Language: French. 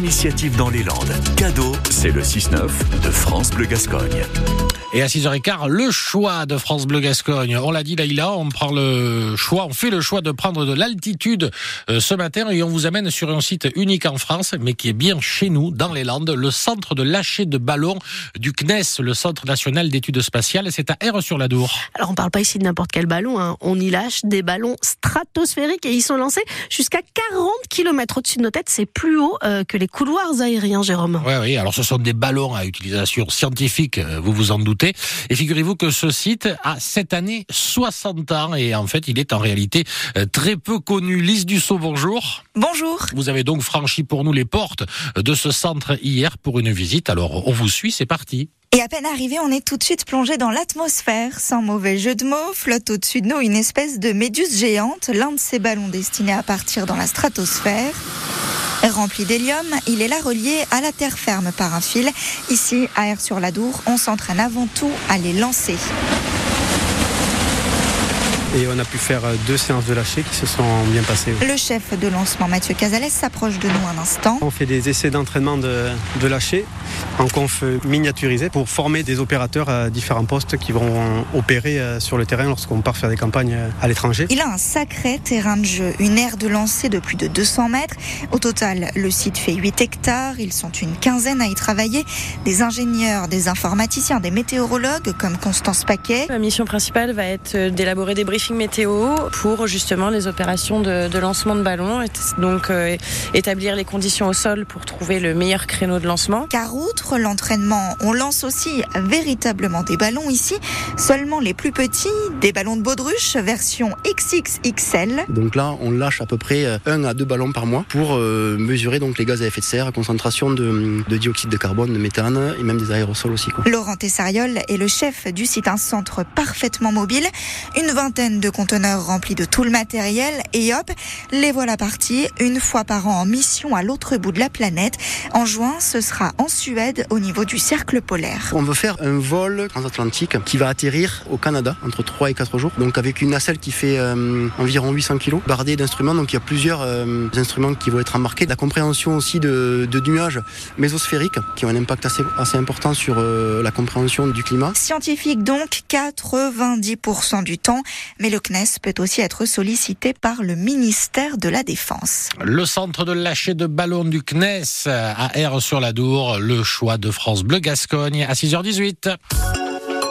Initiative dans les Landes. Cadeau, c'est le 6-9 de France Bleu Gascogne. Et à 6h15, le choix de France Bleu Gascogne. On l'a dit Laïla, on prend le choix, on fait le choix de prendre de l'altitude euh, ce matin et on vous amène sur un site unique en France, mais qui est bien chez nous, dans les Landes, le centre de lâcher de ballons du CNES, le Centre National d'Études Spatiales. C'est à R-sur-la-Dour. Alors on parle pas ici de n'importe quel ballon, hein. on y lâche des ballons stratosphériques et ils sont lancés jusqu'à 40 km au-dessus de nos têtes. C'est plus haut euh, que les couloirs aériens, Jérôme. Oui, oui, alors ce sont des ballons à utilisation scientifique, euh, vous vous en doutez. Et figurez-vous que ce site a cette année 60 ans et en fait il est en réalité euh, très peu connu. Lise Dussault, bonjour. Bonjour. Vous avez donc franchi pour nous les portes de ce centre hier pour une visite. Alors on vous suit, c'est parti. Et à peine arrivé, on est tout de suite plongé dans l'atmosphère. Sans mauvais jeu de mots, flotte au-dessus de nous une espèce de méduse géante, l'un de ces ballons destinés à partir dans la stratosphère. Rempli d'hélium, il est là relié à la terre ferme par un fil. Ici, à Air-sur-la-Dour, on s'entraîne avant tout à les lancer. Et on a pu faire deux séances de lâcher qui se sont bien passées. Le chef de lancement, Mathieu Casales, s'approche de nous un instant. On fait des essais d'entraînement de, de lâcher en conf miniaturisé pour former des opérateurs à différents postes qui vont opérer euh, sur le terrain lorsqu'on part faire des campagnes euh, à l'étranger. Il a un sacré terrain de jeu, une aire de lancer de plus de 200 mètres. Au total, le site fait 8 hectares. Ils sont une quinzaine à y travailler. Des ingénieurs, des informaticiens, des météorologues comme Constance Paquet. La mission principale va être d'élaborer des météo pour justement les opérations de, de lancement de ballons. Donc euh, établir les conditions au sol pour trouver le meilleur créneau de lancement. Car outre l'entraînement, on lance aussi véritablement des ballons ici, seulement les plus petits, des ballons de baudruche version XXXL. Donc là, on lâche à peu près un à deux ballons par mois pour euh, mesurer donc les gaz à effet de serre, concentration de, de, dioxyde de carbone, de méthane et même des aérosols aussi. Quoi. Laurent Tessariol est le chef du site, un centre parfaitement mobile, une vingtaine de conteneurs remplis de tout le matériel et hop, les voilà partis une fois par an en mission à l'autre bout de la planète. En juin, ce sera en Suède au niveau du cercle polaire. On veut faire un vol transatlantique qui va atterrir au Canada entre 3 et 4 jours. Donc avec une nacelle qui fait euh, environ 800 kg, bardée d'instruments. Donc il y a plusieurs euh, instruments qui vont être embarqués. La compréhension aussi de, de, nuages mésosphériques qui ont un impact assez, assez important sur euh, la compréhension du climat. Scientifique donc 90% du temps, mais le CNES peut aussi être sollicité par le ministère de la Défense. Le centre de lâcher de ballons du CNES à R sur la Dour, le choix de France Bleu Gascogne à 6h18.